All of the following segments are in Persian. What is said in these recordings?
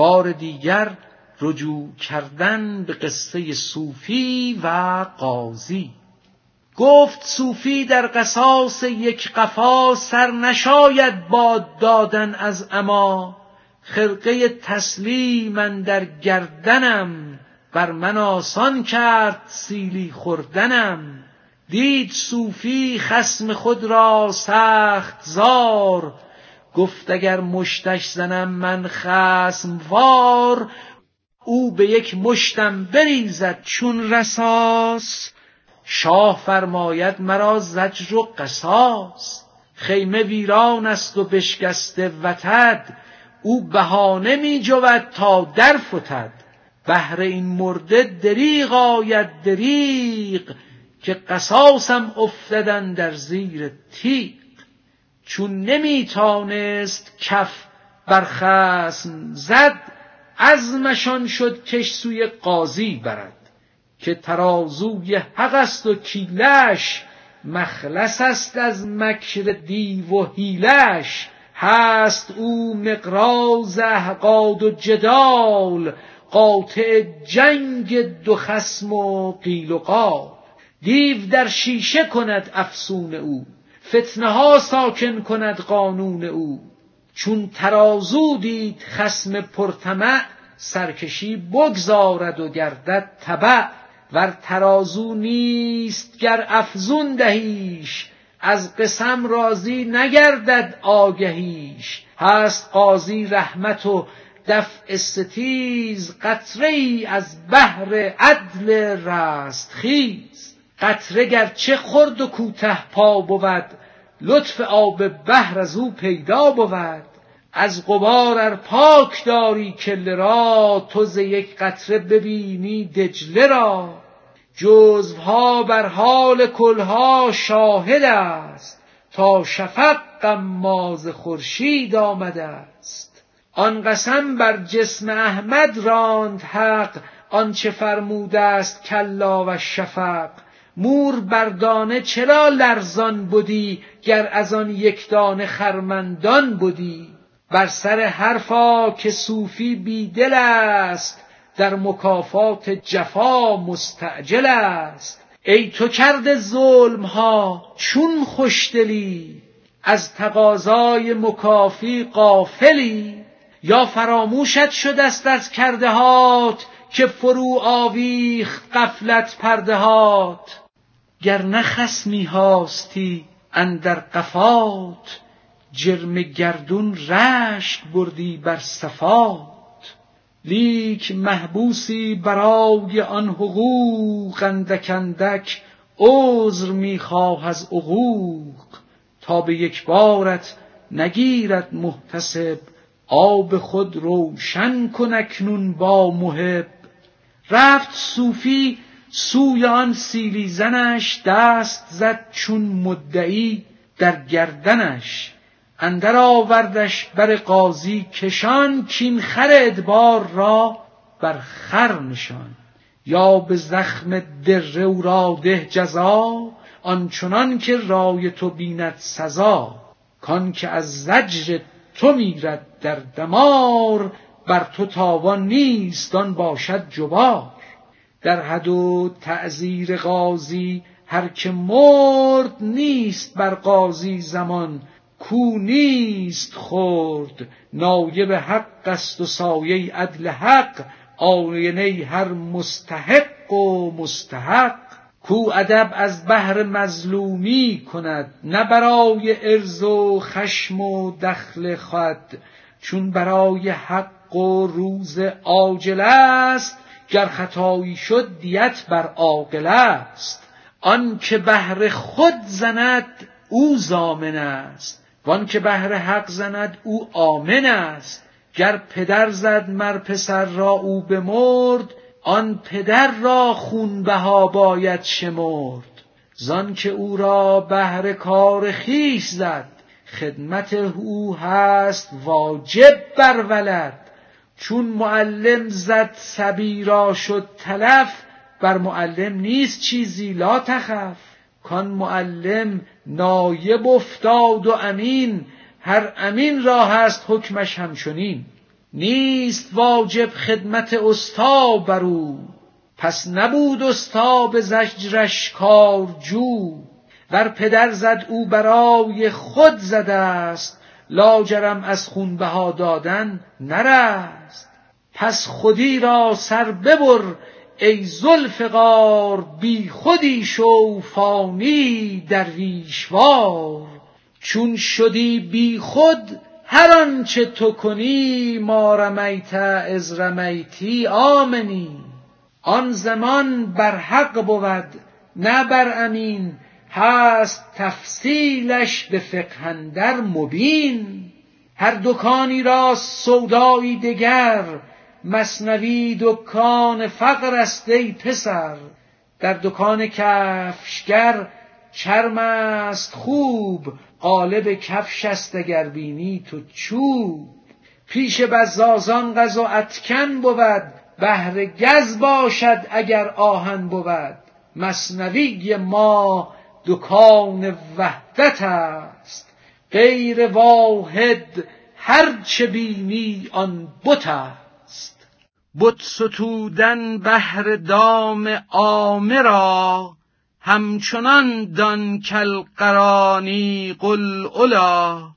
بار دیگر رجوع کردن به قصه صوفی و قاضی. گفت صوفی در قصاص یک قفا سر نشاید باد دادن از اما خرقه تسلیم در گردنم بر من آسان کرد سیلی خوردنم. دید صوفی خسم خود را سخت زار گفت اگر مشتش زنم من خسم وار او به یک مشتم بریزد چون رساس شاه فرماید مرا زجر و قصاص. خیمه ویران است و بشکسته وتد او بهانه می جود تا در فتد. بهر این مرده دریغ آید دریغ که قصاصم افتدن در زیر تیغ. چون نمی تانست کف بر خسم زد عزمشان شد کش سوی قاضی برد که ترازوی حق است و کیلش مخلص است از مکر دیو و هیلش هست او مقراز احقاد و جدال قاطع جنگ دو خسم و قیل و قال. دیو در شیشه کند افسون او. فتنه ها ساکن کند قانون او. چون ترازو دید خسم پرطمع سرکشی بگذارد و گردد تبع ور ترازو نیست گر افزون دهیش از قسم راضی نگردد آگهیش. هست قاضی رحمت و دفع ستیز قطره ای از بحر عدل رستخیز قطره گرچه خرد و کوته پا بود لطف آب بحر از او پیدا بود. از غبار ار پاک داری کله را تو ز یک قطره ببینی دجله را. جزوها بر حال کلها شاهد است تا شفق غماز خورشید آمده است. آن قسم بر جسم احمد راند حق آنچه فرموده است کلا و شفق. مور بر دانه چرا لرزان بودی گر از آن یک دانه خرمندان بودی؟ بر سر حرفا که صوفی بیدل است در مکافات جفا مستعجل است. ای تو کرده ظلم ها چون خوشدلی از تقاضای مکافی قافلی یا فراموشت شدست از کردهات که فرو آویخت غفلت پردهات. گر نه خصمی هاستی اندر قفات جرم گردون رشک بردی بر صفات. لیک محبوسی برای آن حقوق اندک اندک عذر می خواه از عقوق. تا به یک بارت نگیرد محتسب آب خود روشن کن اکنون با محب. رفت صوفی سوی آن سیلی زنش دست زد چون مدعی در گردنش. اندر آوردش بر قاضی کشان کین خر ادبار را بر خر نشان. یا به زخم دره او را ده جزا آنچنان که رای تو بیند سزا. کان که از زجر تو میرد در دمار بر تو تاوان نیست آن باشد جبار. در حد و تعزیر قاضی هر که مرد نیست بر قاضی زمان کو نیست خرد. نایب حق است و سایه عدل حق آینه هر مستحق و مستحق. کو ادب از بهر مظلومی کند نه برای ارز و خشم و دخل خود. چون برای حق و روز عاجل است. گر خطایی شد دیت بر عاقل است. آن که بهر خود زند او ضامن است. وان که بهر حق زند او آمن است. گر پدر زد مر پسر را او بمرد آن پدر را خونبها باید شمرد. زان که او را بهر کار خویش زد خدمت او هست واجب بر ولد. چون معلم زد صبی را شد تلف بر معلم نیست چیزی لا تخف. کان معلم نایب افتاد و امین هر امین را هست حکمش همچنین. نیست واجب خدمت استا برو پس نبود استا به زجرش کارجو ور پدر زد او برای خود زده است لاجرم از خونبها دادن نرست. پس خودی را سر ببر ای ذوالفقار بی خودی شو فانی درویشوار چون شدی بی خود هر آنچه تو کنی ما رمیت از رمیتی آمنی. آن زمان بر حق بود نه بر امین. هست تفصیلش به فقه اندر مبین. هر دکانی را سودایی دگر مثنوی دکان فقر است ای پسر. در دکان کفشگر چرم است خوب قالب کفش است اگر بینی تو چوب. پیش بزازان و اتکن بود بهر گز باشد اگر آهن بود. مصنوی ما دکان وحدت است. غیر واحد هر چه بینی آن بت است. بت ستودن بهر دام عامه را همچنان دان کالقرانی قل الا.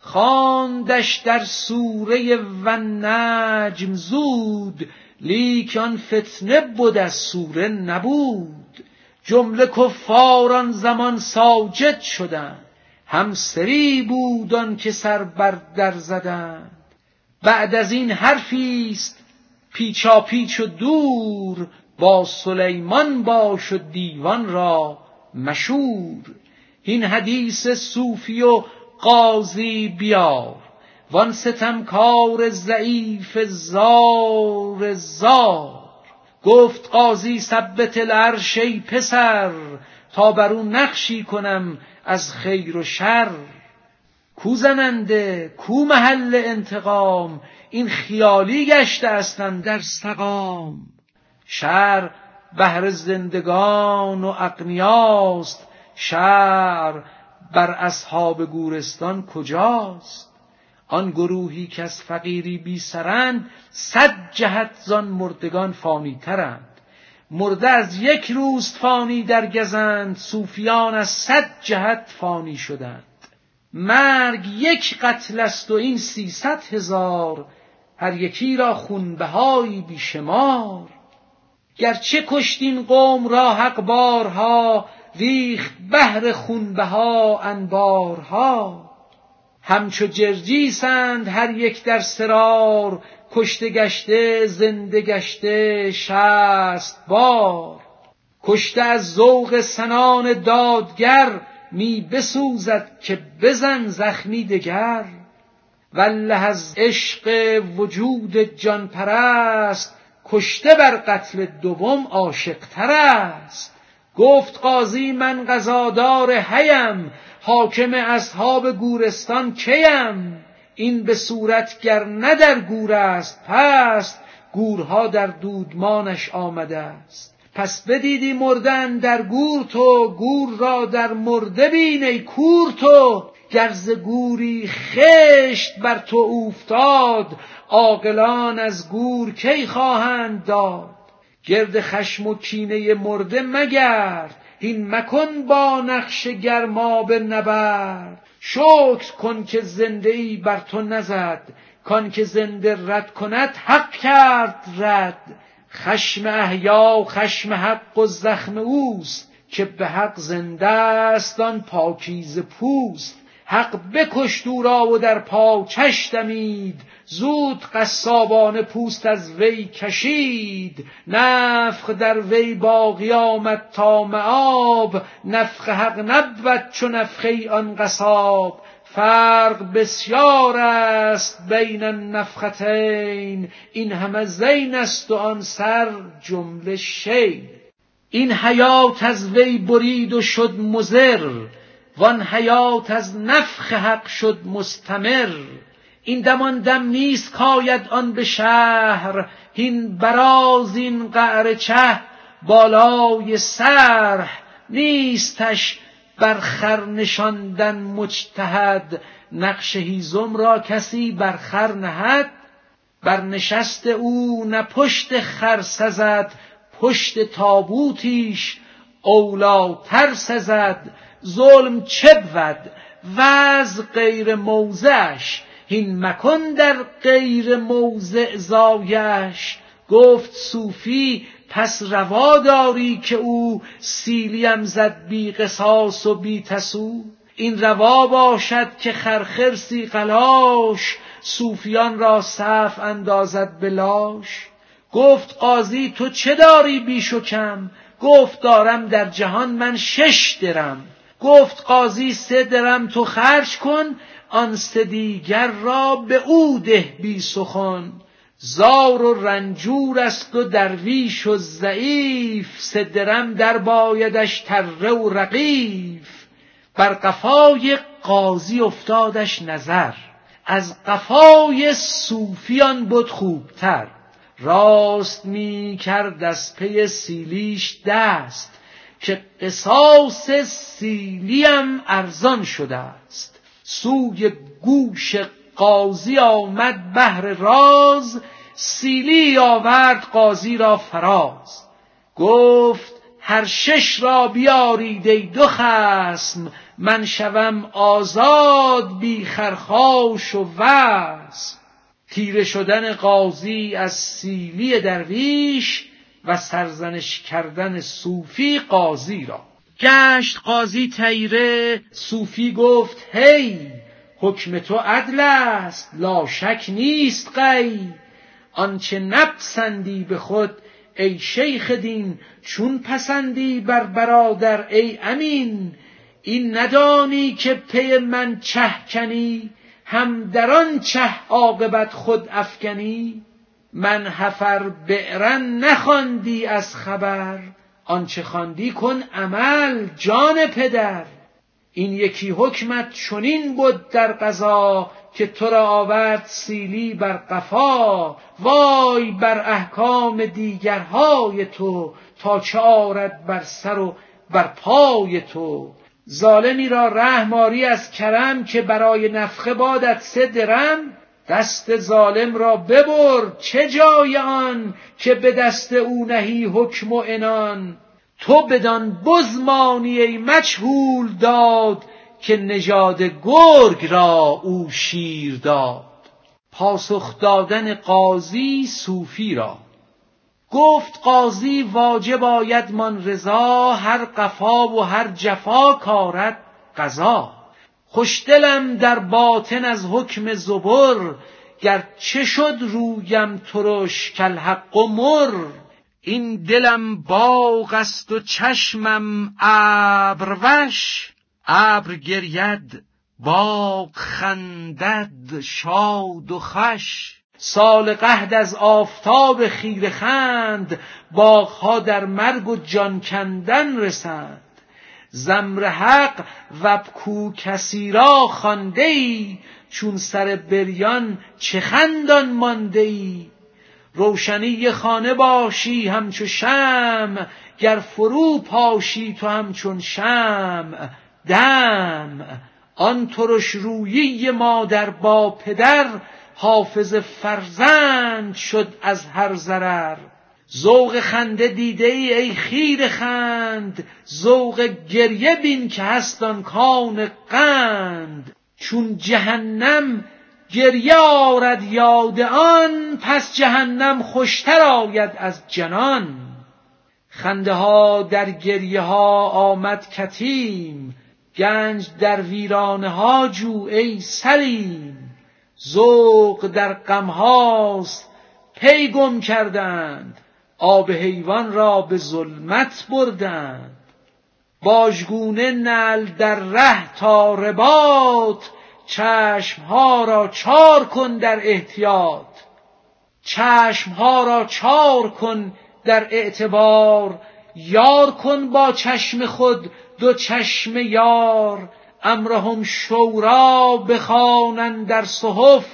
خواندش در سوره و نجم زود لیک آن فتنه بود از سوره نبود. جمله کفاران زمان ساجد شدند هم سری بود آن که سر بر در زدند بعد از این حرفی است پیچاپیچ و دور با سلیمان باش و دیوان را مشور. این حدیث صوفی و قاضی بیار. وان ستمکار ضعیف زار زار. گفت قاضی ثبت العرش ای پسر تا بر او نقشی کنم از خیر و شر. کو زننده کو محل انتقام این خیالی گشته استن در سقام. شر بهر زندگان و اقنیاست شر بر اصحاب گورستان کجاست؟ آن گروهی که از فقیری بی سرند صد جهت زان مردگان فانی ترند. مرده از یک روز فانی در گزند صوفیان از صد جهت فانی شدند. مرگ یک قتل است و این سیصد هزار هر یکی را خونبهایی بیشمار. گرچه کشتین قوم را حق بارها ریخت بهر خونبها انبارها. همچو جرجیسند هر یک در سرار کشته گشته زنده گشته شست بار. کشته از ذوق سنان دادگر می بسوزد که بزن زخمی دگر. والله از عشق وجود جان پرست کشته بر قتل دوم عاشقتر است. گفت قاضی من قضادار هیم حاکم اصحاب گورستان کیم. این به صورت گر نه در گور است پست گورها در دودمانش آمده است. پس بدیدی مردن در گور تو گور را در مرده بین ای کور تو. گرز گوری خشت بر تو اوفتاد عاقلان از گور کی خواهند داد؟ گرد خشم و کینه مرده مگرد. هین مکن با نقش گرماب نبرد. شکر کن که زنده ای بر تو نزد. کان که زنده رد کند حق کرد رد. خشم احیا خشم حق و زخم اوست. که به حق زنده است آن پاکیز پوست. حق بکشت او را و در پاچش دمید. زود قصابان پوست از وی کشید. نفخ در وی باقی آمد تا معاب. نفخ حق نبود چو نفخه آن قصاب. فرق بسیار است بین النفختین. این همه زین است و آن سر جمله شین. این حیات از وی برید و شد مزر وان حیات از نفخ حق شد مستمر. این دمان دم نیست کاید آن به شهر هین براز این قعر چه بالای سرح. نیستش بر خر نشاندن مجتهد نقش هیزم را کسی بر خر نهد. بر نشست او نه پشت خر سزد پشت تابوتیش اولاتر سزد. ظلم چه بود؟ وز غیر موضعش. هین مکن در غیر موضع زایش. گفت صوفی پس روا داری که او سیلیم زد بی قصاص و بی تسو. این روا باشد که خرخرسی قلاش صوفیان را صف اندازد بلاش گفت قاضی تو چه داری بیش و کم؟ گفت دارم در جهان من شش درم. گفت قاضی سه درم تو خرج کن. آن دیگر را به او ده بی سخن. زار و رنجور است و درویش و ضعیف سه درم در بایدش تره و رقیف. بر قفای قاضی افتادش نظر. از قفای صوفیان بود خوبتر. راست می کرد از پی سیلیش دست که قصاص سیلیم ارزان شده است. سوی گوش قاضی آمد بهر راز سیلی آورد قاضی را فراز. گفت هر شش را بیارید ای دو خسم من شوم آزاد بی خرخاش و وسم تیره شدن قاضی از سیلی درویش و سرزنش کردن صوفی قاضی را. گشت قاضی تیره صوفی گفت هی حکم تو عدل است لا شک نیست قی آنچه نپسندی به خود ای شیخ دین چون پسندی بر برادر ای امین. این ندانی که پی من چه کنی هم در آن چه عاقبت خود افکنی. من حفر بعرن نخواندی از خبر. آنچه خواندی کن عمل جان پدر. این یکی حکمت چنین بود در قضا که تو را آورد سیلی بر قفا. وای بر احکام دیگرهای تو تا چه بر سر و بر پای تو. ظالمی را رحماری از کرم که برای نفخه بادت سه درم. دست ظالم را ببر چه جای آن که به دست او نهی حکم و انان تو بدان بزمانی ای مجهول داد که نژاد گرگ را او شیر داد. پاسخ دادن قاضی صوفی را. گفت قاضی واجب آید من رضا هر قفا و هر جفا کارد قضا. خوشدلم در باطن از حکم زبر گر چه شد رویم ترش کل حق و مر. این دلم باغ است و چشمم ابروش ابر گرید باغ خندد شاد و خش سال قهد از آفتاب خیر خند باغها در مرگ و جان کندن رسند. زمر حق وبکو کسی را خانده ای چون سر بریان چه خندان مانده ای روشنی خانه باشی همچو شم گر فرو پاشی تو همچون شم دم آن ترش رویی مادر با پدر حافظ فرزند شد از هر ضرر. ذوق خنده دیده ای ای خیر خند. ذوق گریه بین که هست آن کان قند. چون جهنم گریه آرد یاد آن پس جهنم خوشتر آید از جنان. خنده ها در گریه ها آمد کتیم. گنج در ویرانه ها جو ای سلیم. ذوق در غم هاست پی گم کردند. آب حیوان را به ظلمت بردند. باژگونه نل در ره تا رباط چشمها را چار کن در احتیاط. چشمها را چار کن در اعتبار یار کن با چشم خود دو چشم یار. امرهم شورا بخوانند در صحف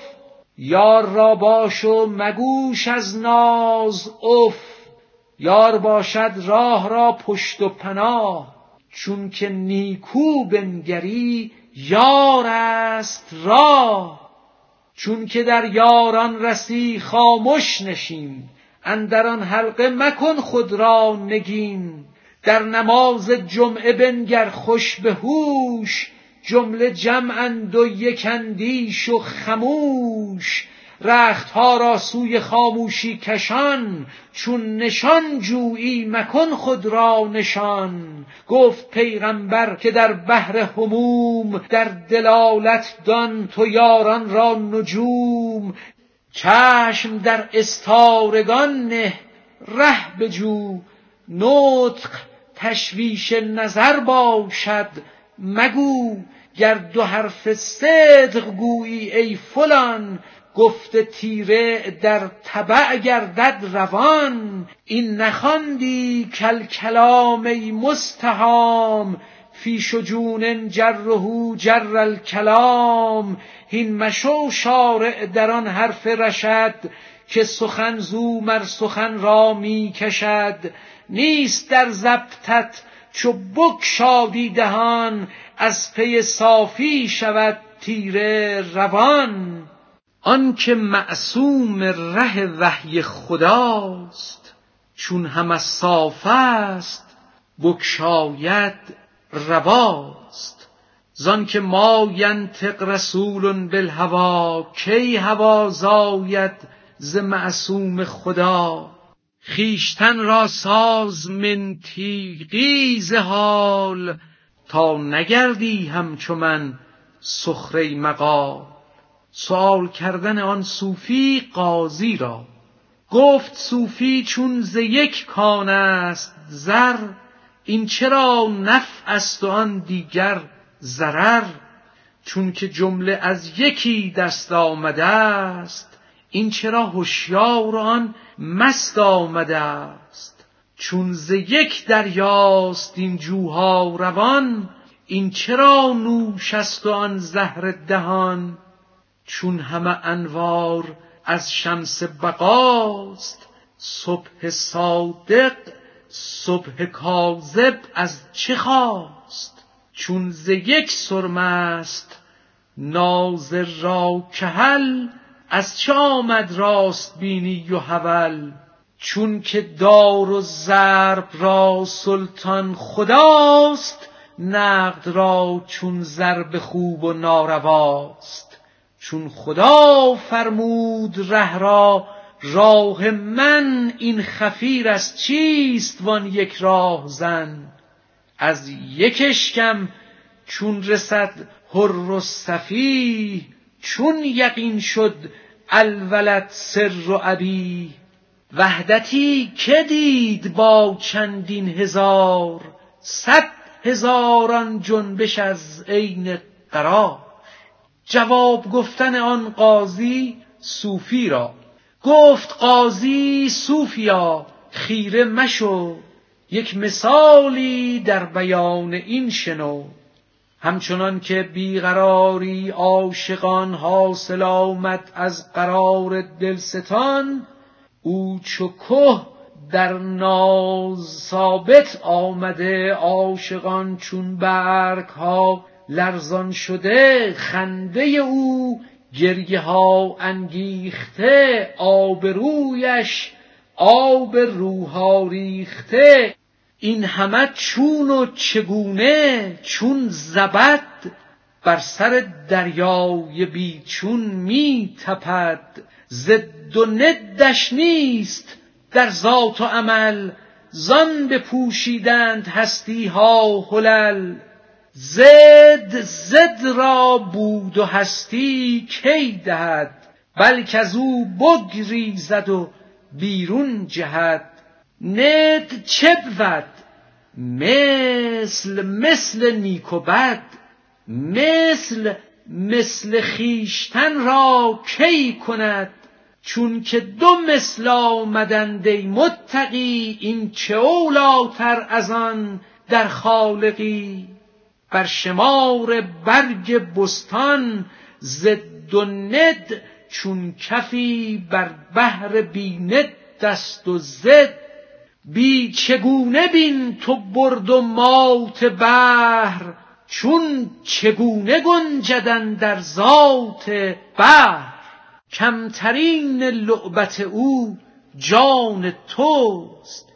یار را باش و مگوش از ناز اف. یار باشد راه را پشت و پناه چون که نیکو بنگری یار است راه. چون که در یاران رسی خاموش نشین اندر آن حلقه مکن خود را نگین. در نماز جمعه بنگر خوش به هوش جمله جمعند و یک اندیش و خموش. رختها را سوی خاموشی کشان چون نشان جویی مکن خود را نشان. گفت پیغمبر که در بحر هموم در دلالت دان تو یاران را نجوم. چشم در استارگان نه ره بجو. نطق تشویش نظر باشد مگو. گر دو حرف صدق گویی ای فلان گفت تیره در تبع گردد روان این نخواندی کل کلام مستهام فی شجون جره جر الکلام. هین مشو شارع در آن حرف رشد که سخن زو مر سخن را می کشد. نیست در ضبطت چو بگشادی دهان از پی صافی شود تیره روان. آنکه معصوم ره وحی خداست چون هم صاف است بگشاید رواست. زانکه ما ینطق رسول بالهوی کی هوا زاید ز معصوم خدا. خویشتن را ساز من تیغی ز حال تا نگردی همچو من سخره مقال. سؤال کردن آن صوفی قاضی را. گفت صوفی چون ز یک کان است زر این چرا نفع است و آن دیگر ضرر؟ چون که جمله از یکی دست آمده است این چرا هوشیار و آن مست آمده است؟ چون ز یک دریاست این جوها روان این چرا نوش است و آن زهر دهان؟ چون همه انوار از شمس بقاست صبح صادق صبح کاذب از چه خواست؟ چون ز یک سرمست ناظر را کهل از چه آمد راست بینی و حول؟ چون که دار و ضرب را سلطان خداست نقد را چون ضرب خوب و نارواست. چون خدا فرمود ره را راه من این خفیر از چیست وان یک راه زن؟ از یک اشکم چون رسد حر و صفیح چون یقین شد الولد سر و ابی وحدتی که دید با چندین هزار صد هزاران جنبش از عین قرار. جواب گفتن آن قاضی صوفی را. گفت قاضی صوفیا خیره مشو. یک مثالی در بیان این شنو. همچنان که بیقراری عاشقان حاصل آمد از قرار دلستان او چو که در ناز ثابت آمده عاشقان چون برگ ها لرزان شده خنده او گریه ها انگیخته آب رویش آب روها ریخته. این همه چون و چگونه؟ چون زبد بر سر دریای بیچون می تپد. ضد و ندش نیست در ذات و عمل. زان بپوشیدند هستی ها هلل. ضد ضد را بود و هستی کی دهد؟ بلک از او بگریزد و بیرون جهد. ند چه بود؟ مثل مثل نیک و بد. مثل مثل خیشتن را کی کند؟ چون که دو مثل آمدند متقی این چه اولاتر از آن در خالقی؟ بر شمار برگ بستان ضد و ند چون کفی بر بحر بی ند دست و زد بی چگونه بین تو برد و مات بحر؟ چون چگونه گنجدن در ذات بحر؟ کمترین لعبت او جان توست.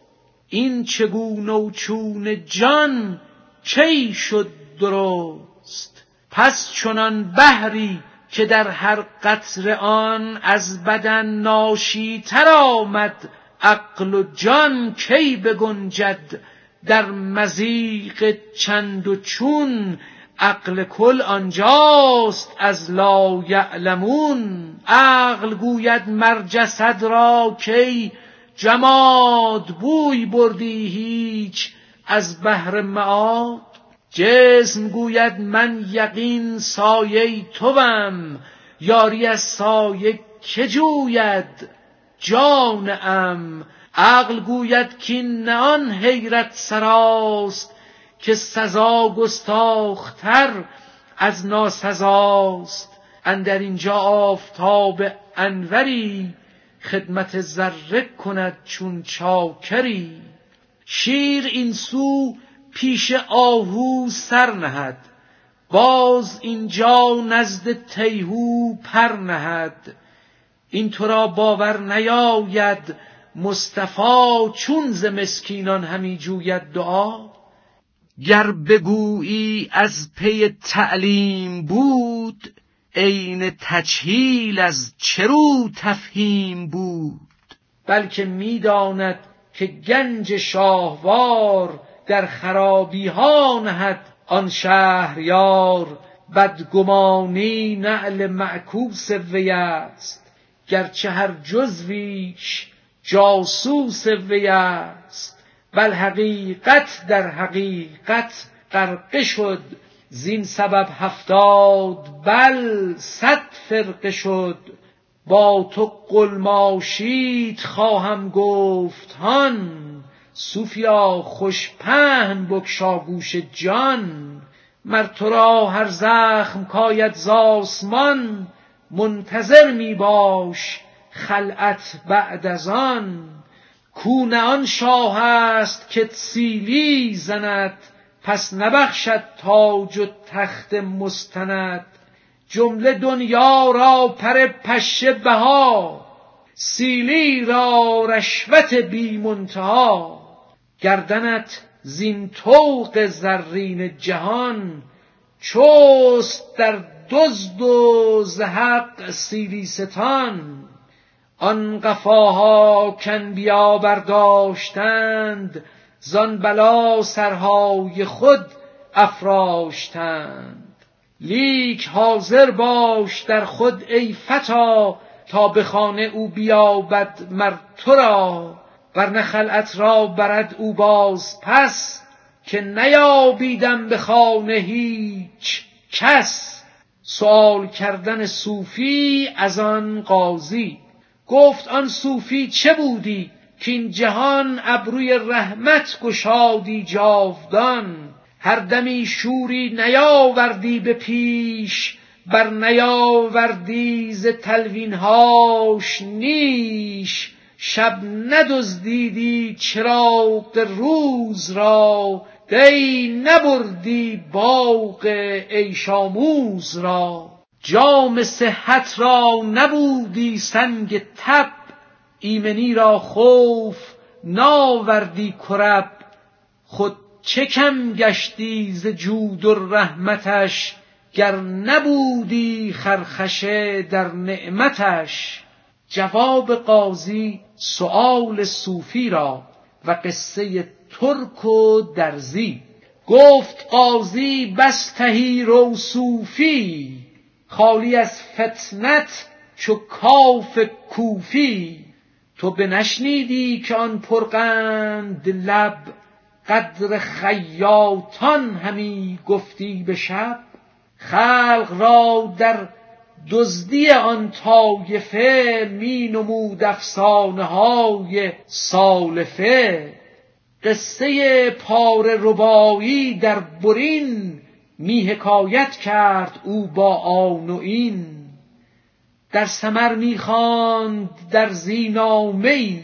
این چگونه و چون جان کی شد درست. پس چنان بحری که در هر قطر آن از بدن ناشیتر آمد عقل و جان کی بگنجد؟ در مزیق چند و چون عقل کل آنجاست از لا یعلمون. عقل گوید مر جسد را کی؟ جماد بوی بردی هیچ از بهر معاد. جسم گوید من یقین سایه توم یاری از سایه که جوید جان ام عقل گوید کین نه آن حیرت سراست که سزا گستاختر از ناسزاست. اندر اینجا آفتاب انوری خدمت ذره کند چون چاکری. شیر این سو پیش آهو سر نهد. باز اینجا نزد تیهو پر نهد. این تو را باور نیاید. مصطفی چون ز مسکینان همی جوید دعا. گر بگویی از پی تعلیم بود عین تجهیل از چرو تفهیم بود. بلکه می‌داند که گنج شاهوار در خرابی ها نهد آن شهریار بدگمانی نعل معکوس وی است. گرچه هر جزویش جاسوس وی است. بل حقیقت در حقیقت غرقه شد. زین سبب هفتاد بل صد فرقه شد. با تو قلماشید خواهم گفت هان صوفیا خوش پهن بگشا گوش جان مر تو را هر زخم کاید ز آسمان منتظر می باش خلعت بعد از آن. کو آن شاه است که سیلی زند پس نبخشد تاج و تخت مستند. جمله دنیا را پر پشه بها سیلی را رشوت بی منتها. گردنت زین طوق زرین جهان چست در دزد و زحق سیلی ستان. آن قفاها کانبیا برداشتند زان بلا سرهای خود افراشتند. لیک حاضر باش در خود ای فتا تا به خانه او بیابد مر تو را. ورنه خلعت را برد او باز پس که نیابیدم به خانه هیچ کس. سؤال کردن صوفی از آن قاضی. گفت آن صوفی چه بودی کاین جهان ابروی رحمت گشادی جاودان. هر دمی شوری نیاوردی به پیش بر نیاوردی ز تلوینهاش نیش. شب ندزدیدی چراغ روز را دی نبردی باغ عیش آموز را. جام صحت را نبودی سنگ تب ایمنی را خوف ناوردی کرب. خود چه کم گشتی ز جود و رحمتش گر نبودی خرخشه در نعمتش. جواب قاضی سؤال صوفی را و قصه ترک و درزی. گفت قاضی بس تهی رو صوفی خالی از فتنت چو کاف کوفی. تو بنشنیدی که آن پرقند لب قدر خیاطان همی گفتی به شب؟ خلق را در دزدی آن طایفه می نمود افسانه های سالفه. قصه پاره ربایی در برین می حکایت کرد او با آن و این. در سمر می خواند در زینامه ای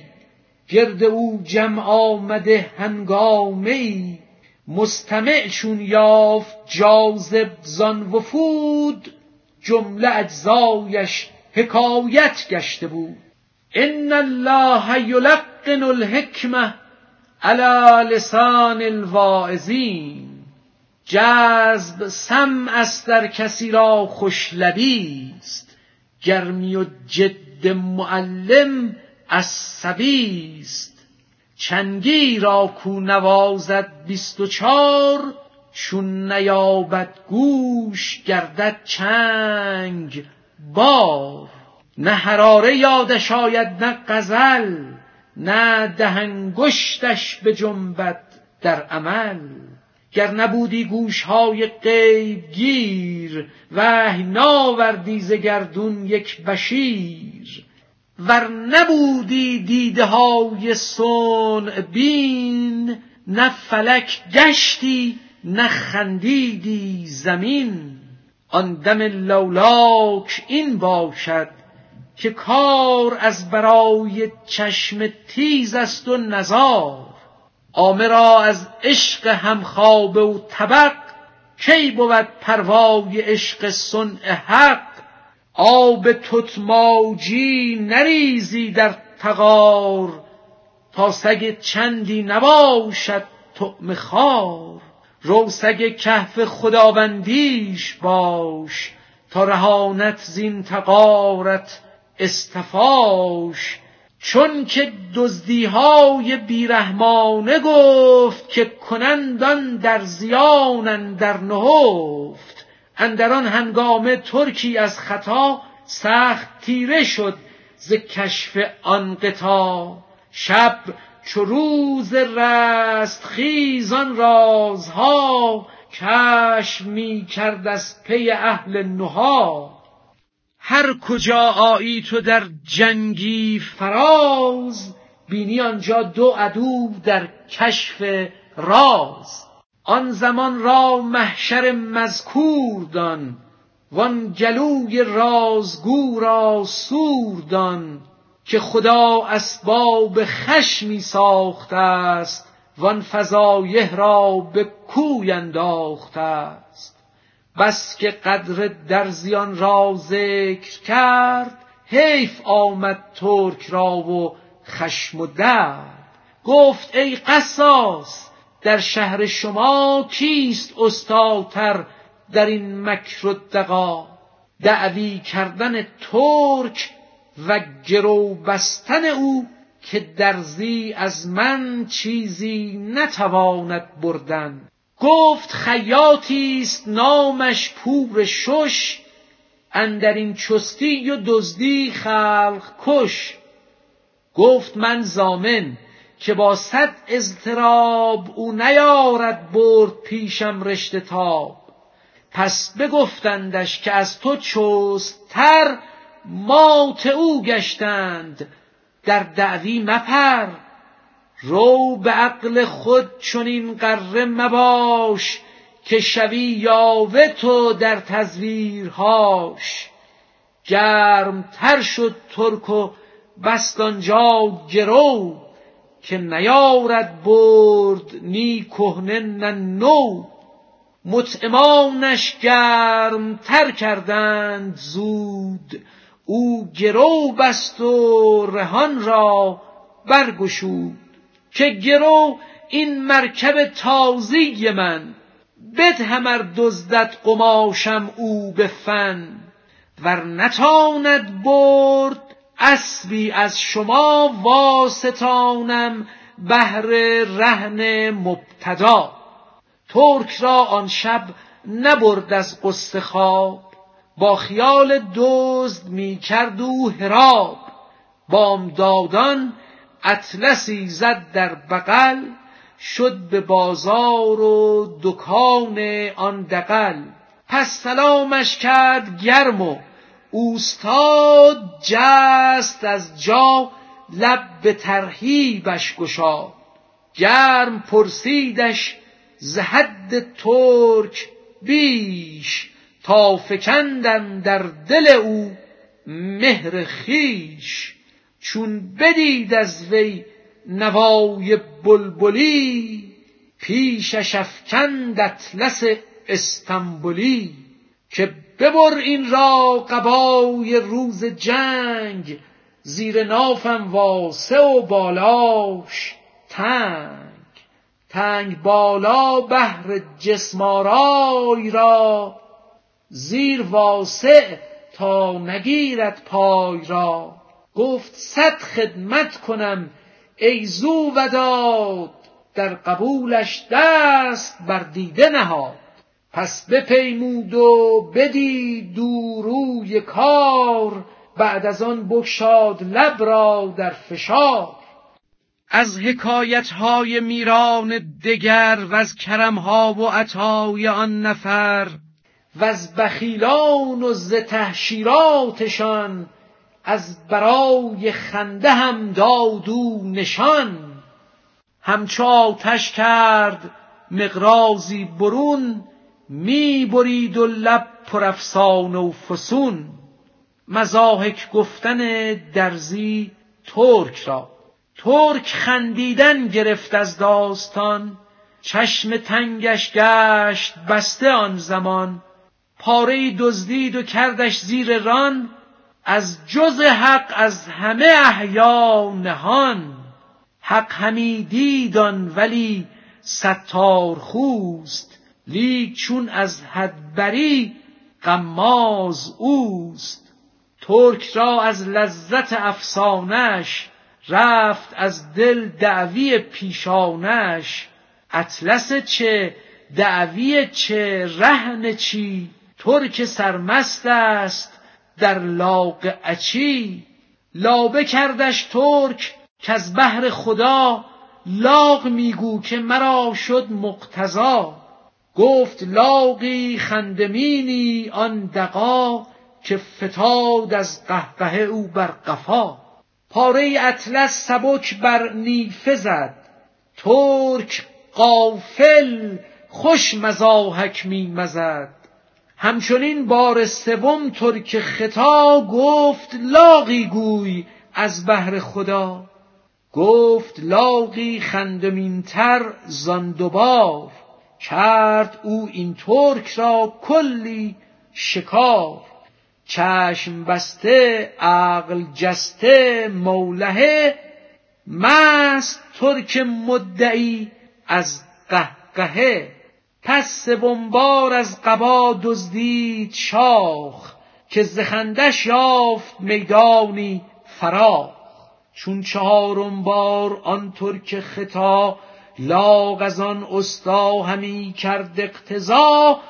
گرد او جمع آمده هنگامه ای مستمع چون یافت جاذب زان وفود جمله اجزایش حکایت گشته بود. ان الله یلقن الحکمه علی لسان الواعظین. جذب سم است در کسی را خوشلبی است. گرمی و جد معلم عصبی است. چنگی را کو نوازد بیست و چار چون نیابد گوش گردد چنگ بار نه حراره یادش آید نه غزل نه دهنگشتش به جنبت در عمل. گر نبودی گوشهای غیب گیر وحی ناوردی ز گردون یک بشیر. ور نبودی دیده های صنع بین نه فلک گشتی نه خندیدی زمین. آن دم لولاک این باشد که کار از برای چشم تیز است و نزار. عامه را از عشق همخوابه و طبق کی بود پروای عشق صنع حق؟ آب تتماجی نریزی در تغار تا سگ چندی نباشد طعم خار. رو سگ کهف خداوندیش باش تا رهانت زین تغارت استفاش. چون که دزدیهای بیرحمانه گفت که کنندان در زیان در نهفت. اندران هنگامه ترکی از خطا سخت تیره شد ز کشف آن قطا. شب چو روز رست خیزان رازها کشف می کرد از پی اهل نها هر کجا آیی تو در جنگی فراز بینی آنجا دو عدو در کشف راز. آن زمان را محشر مذکور دان وان گلوی رازگو را سور دان. که خدا اسباب خشمی ساخته است وان فضایح را به کوی انداخته است. بس که قدر درزیان را ذکر کرد حیف آمد ترک را و خشم و درد. گفت ای قصاص در شهر شما کیست استادتر در این مکر و دغا؟ دعوی کردن ترک و گرو بستن او که درزی از من چیزی نتواند بردن. گفت خیاطی است نامش پور شش اندر این چستی و دزدی خلق کش. گفت من زامن که با صد اضطراب او نیارد برد پیشم رشته تاب. پس بگفتندش که از تو چست تر مات او گشتند. در دعوی مپر. رو به عقل خود چنین غره مباش که شوی یاوه تو در تزویرهاش گرم تر شد ترک و بست آنجا گرو که نیارد برد نی کهنه نه نو. مطعمانش گرم تر کردند زود او گرو بست و رهان را برگشود. که گرو این مرکب تازی من. بدهم ار دزدد قماشم او به فن. ور نتاند برد اسبی از شما واستانم بهر رهن مبتدا. ترک را آن شب نبرد از قصه خواب. با خیال دزد می کرد او هراب بامدادان اطلسی زد در بغل شد به بازار و دکان آن دقل پس سلامش کرد گرم و اوستاد جست از جا لب به ترهیبش گشاد. گرم پرسیدش ز حد ترک بیش تا فکندم در دل او مهر خیش چون بدید از وی نوای بلبلی پیشش افکند اطلس استنبولی. که ببر این را قبای روز جنگ زیر نافم واسه و بالاش تنگ. تنگ بالا بهر جسمارای را زیر واسع تا نگیرد پای را. گفت صد خدمت کنم ای زو وداد در قبولش دست بر دیده نهاد. پس بپیمود و بدید دوروی کار بعد از آن بگشاد لب را در فشار. از حکایت های میران دگر و از کرم ها و عطای آن نفر و از بخیلان و ز تهشیراتشان از برای خنده هم دادو نشان. همچو آتش کرد مقرازی برون می برید و لب و فسون. مزاحک گفتن درزی ترک را. ترک خندیدن گرفت از داستان. چشم تنگش گشت بسته آن زمان. پاره دزدید و کردش زیر ران از جز حق از همه احیا نهان. حق همی دیدان ولی ستار خوست لیک چون از حد بری غماز اوست. ترک را از لذت افسانش رفت از دل دعوی پیشانش. اطلس چه دعوی چه رهن چی؟ ترک سرمست است در لاغ اچی. لابه کردش ترک که از بهر خدا. لاغ میگو که مرا شد مقتضا. گفت لاغی خندمینی آن دقا که فتاد از قهقه او بر قفا. پاره اطلس سبک بر نیفه زد. ترک قافل خوش مزاحک می مزد. همچنین بار سوم ترک خطا گفت لاغی گوی از بهر خدا. گفت لاغی خندمینتر زان دوبار کرد او این ترک را کلی شکار چشم بسته عقل جسته مولهه مست ترک مدعی از قهقهه. پس سوم بار از قبا دزدید شاخ که زخندش یافت میدانی فراخ. چون چهارم بار آن ترک خطا لاغ از آن استا همی کرد اقتضا.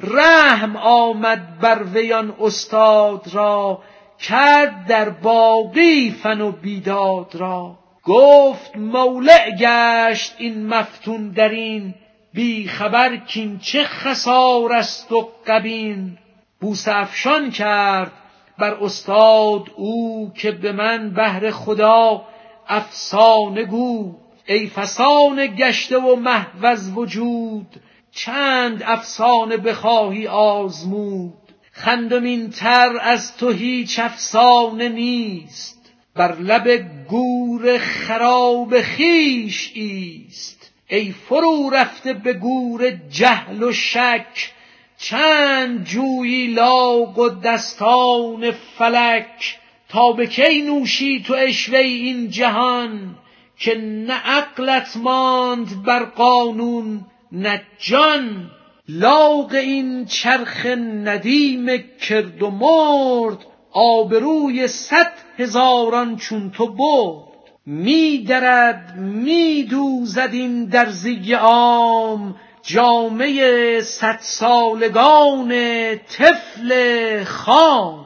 رحم آمد بر ویان استاد را کرد در باقی فن و بیداد را. گفت مولع گشت این مفتون درین بی خبر کین چه خسار است و قبین؟ بوسه افشان کرد بر استاد او که به من بهر خدا افسانه گو ای فسانه گشته و محو از وجود چند افسانه بخواهی آزمود؟ خندمین تر از تو هیچ افسانه نیست بر لب گور خراب خیش ایست. ای فرو رفته به گور جهل و شک چند جویی لاغ و دستان فلک تا به کی نوشی تو اشوه این جهان که نه عقلت ماند بر قانون نه جان. لاغ این چرخ ندیم کرد و مرد آبروی صد هزاران چون تو برد. می درد می دوزد این درزی عام جامه صد سالگان طفل خام.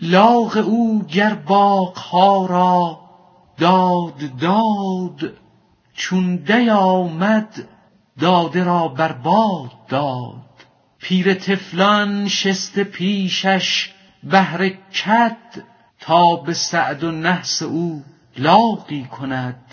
لاغ او گر باغها را داد داد چون دی آمد داده را بر باد داد. پیر طفلان شسته پیشش بهر کد تا به سعد و نحس او لاغی کند.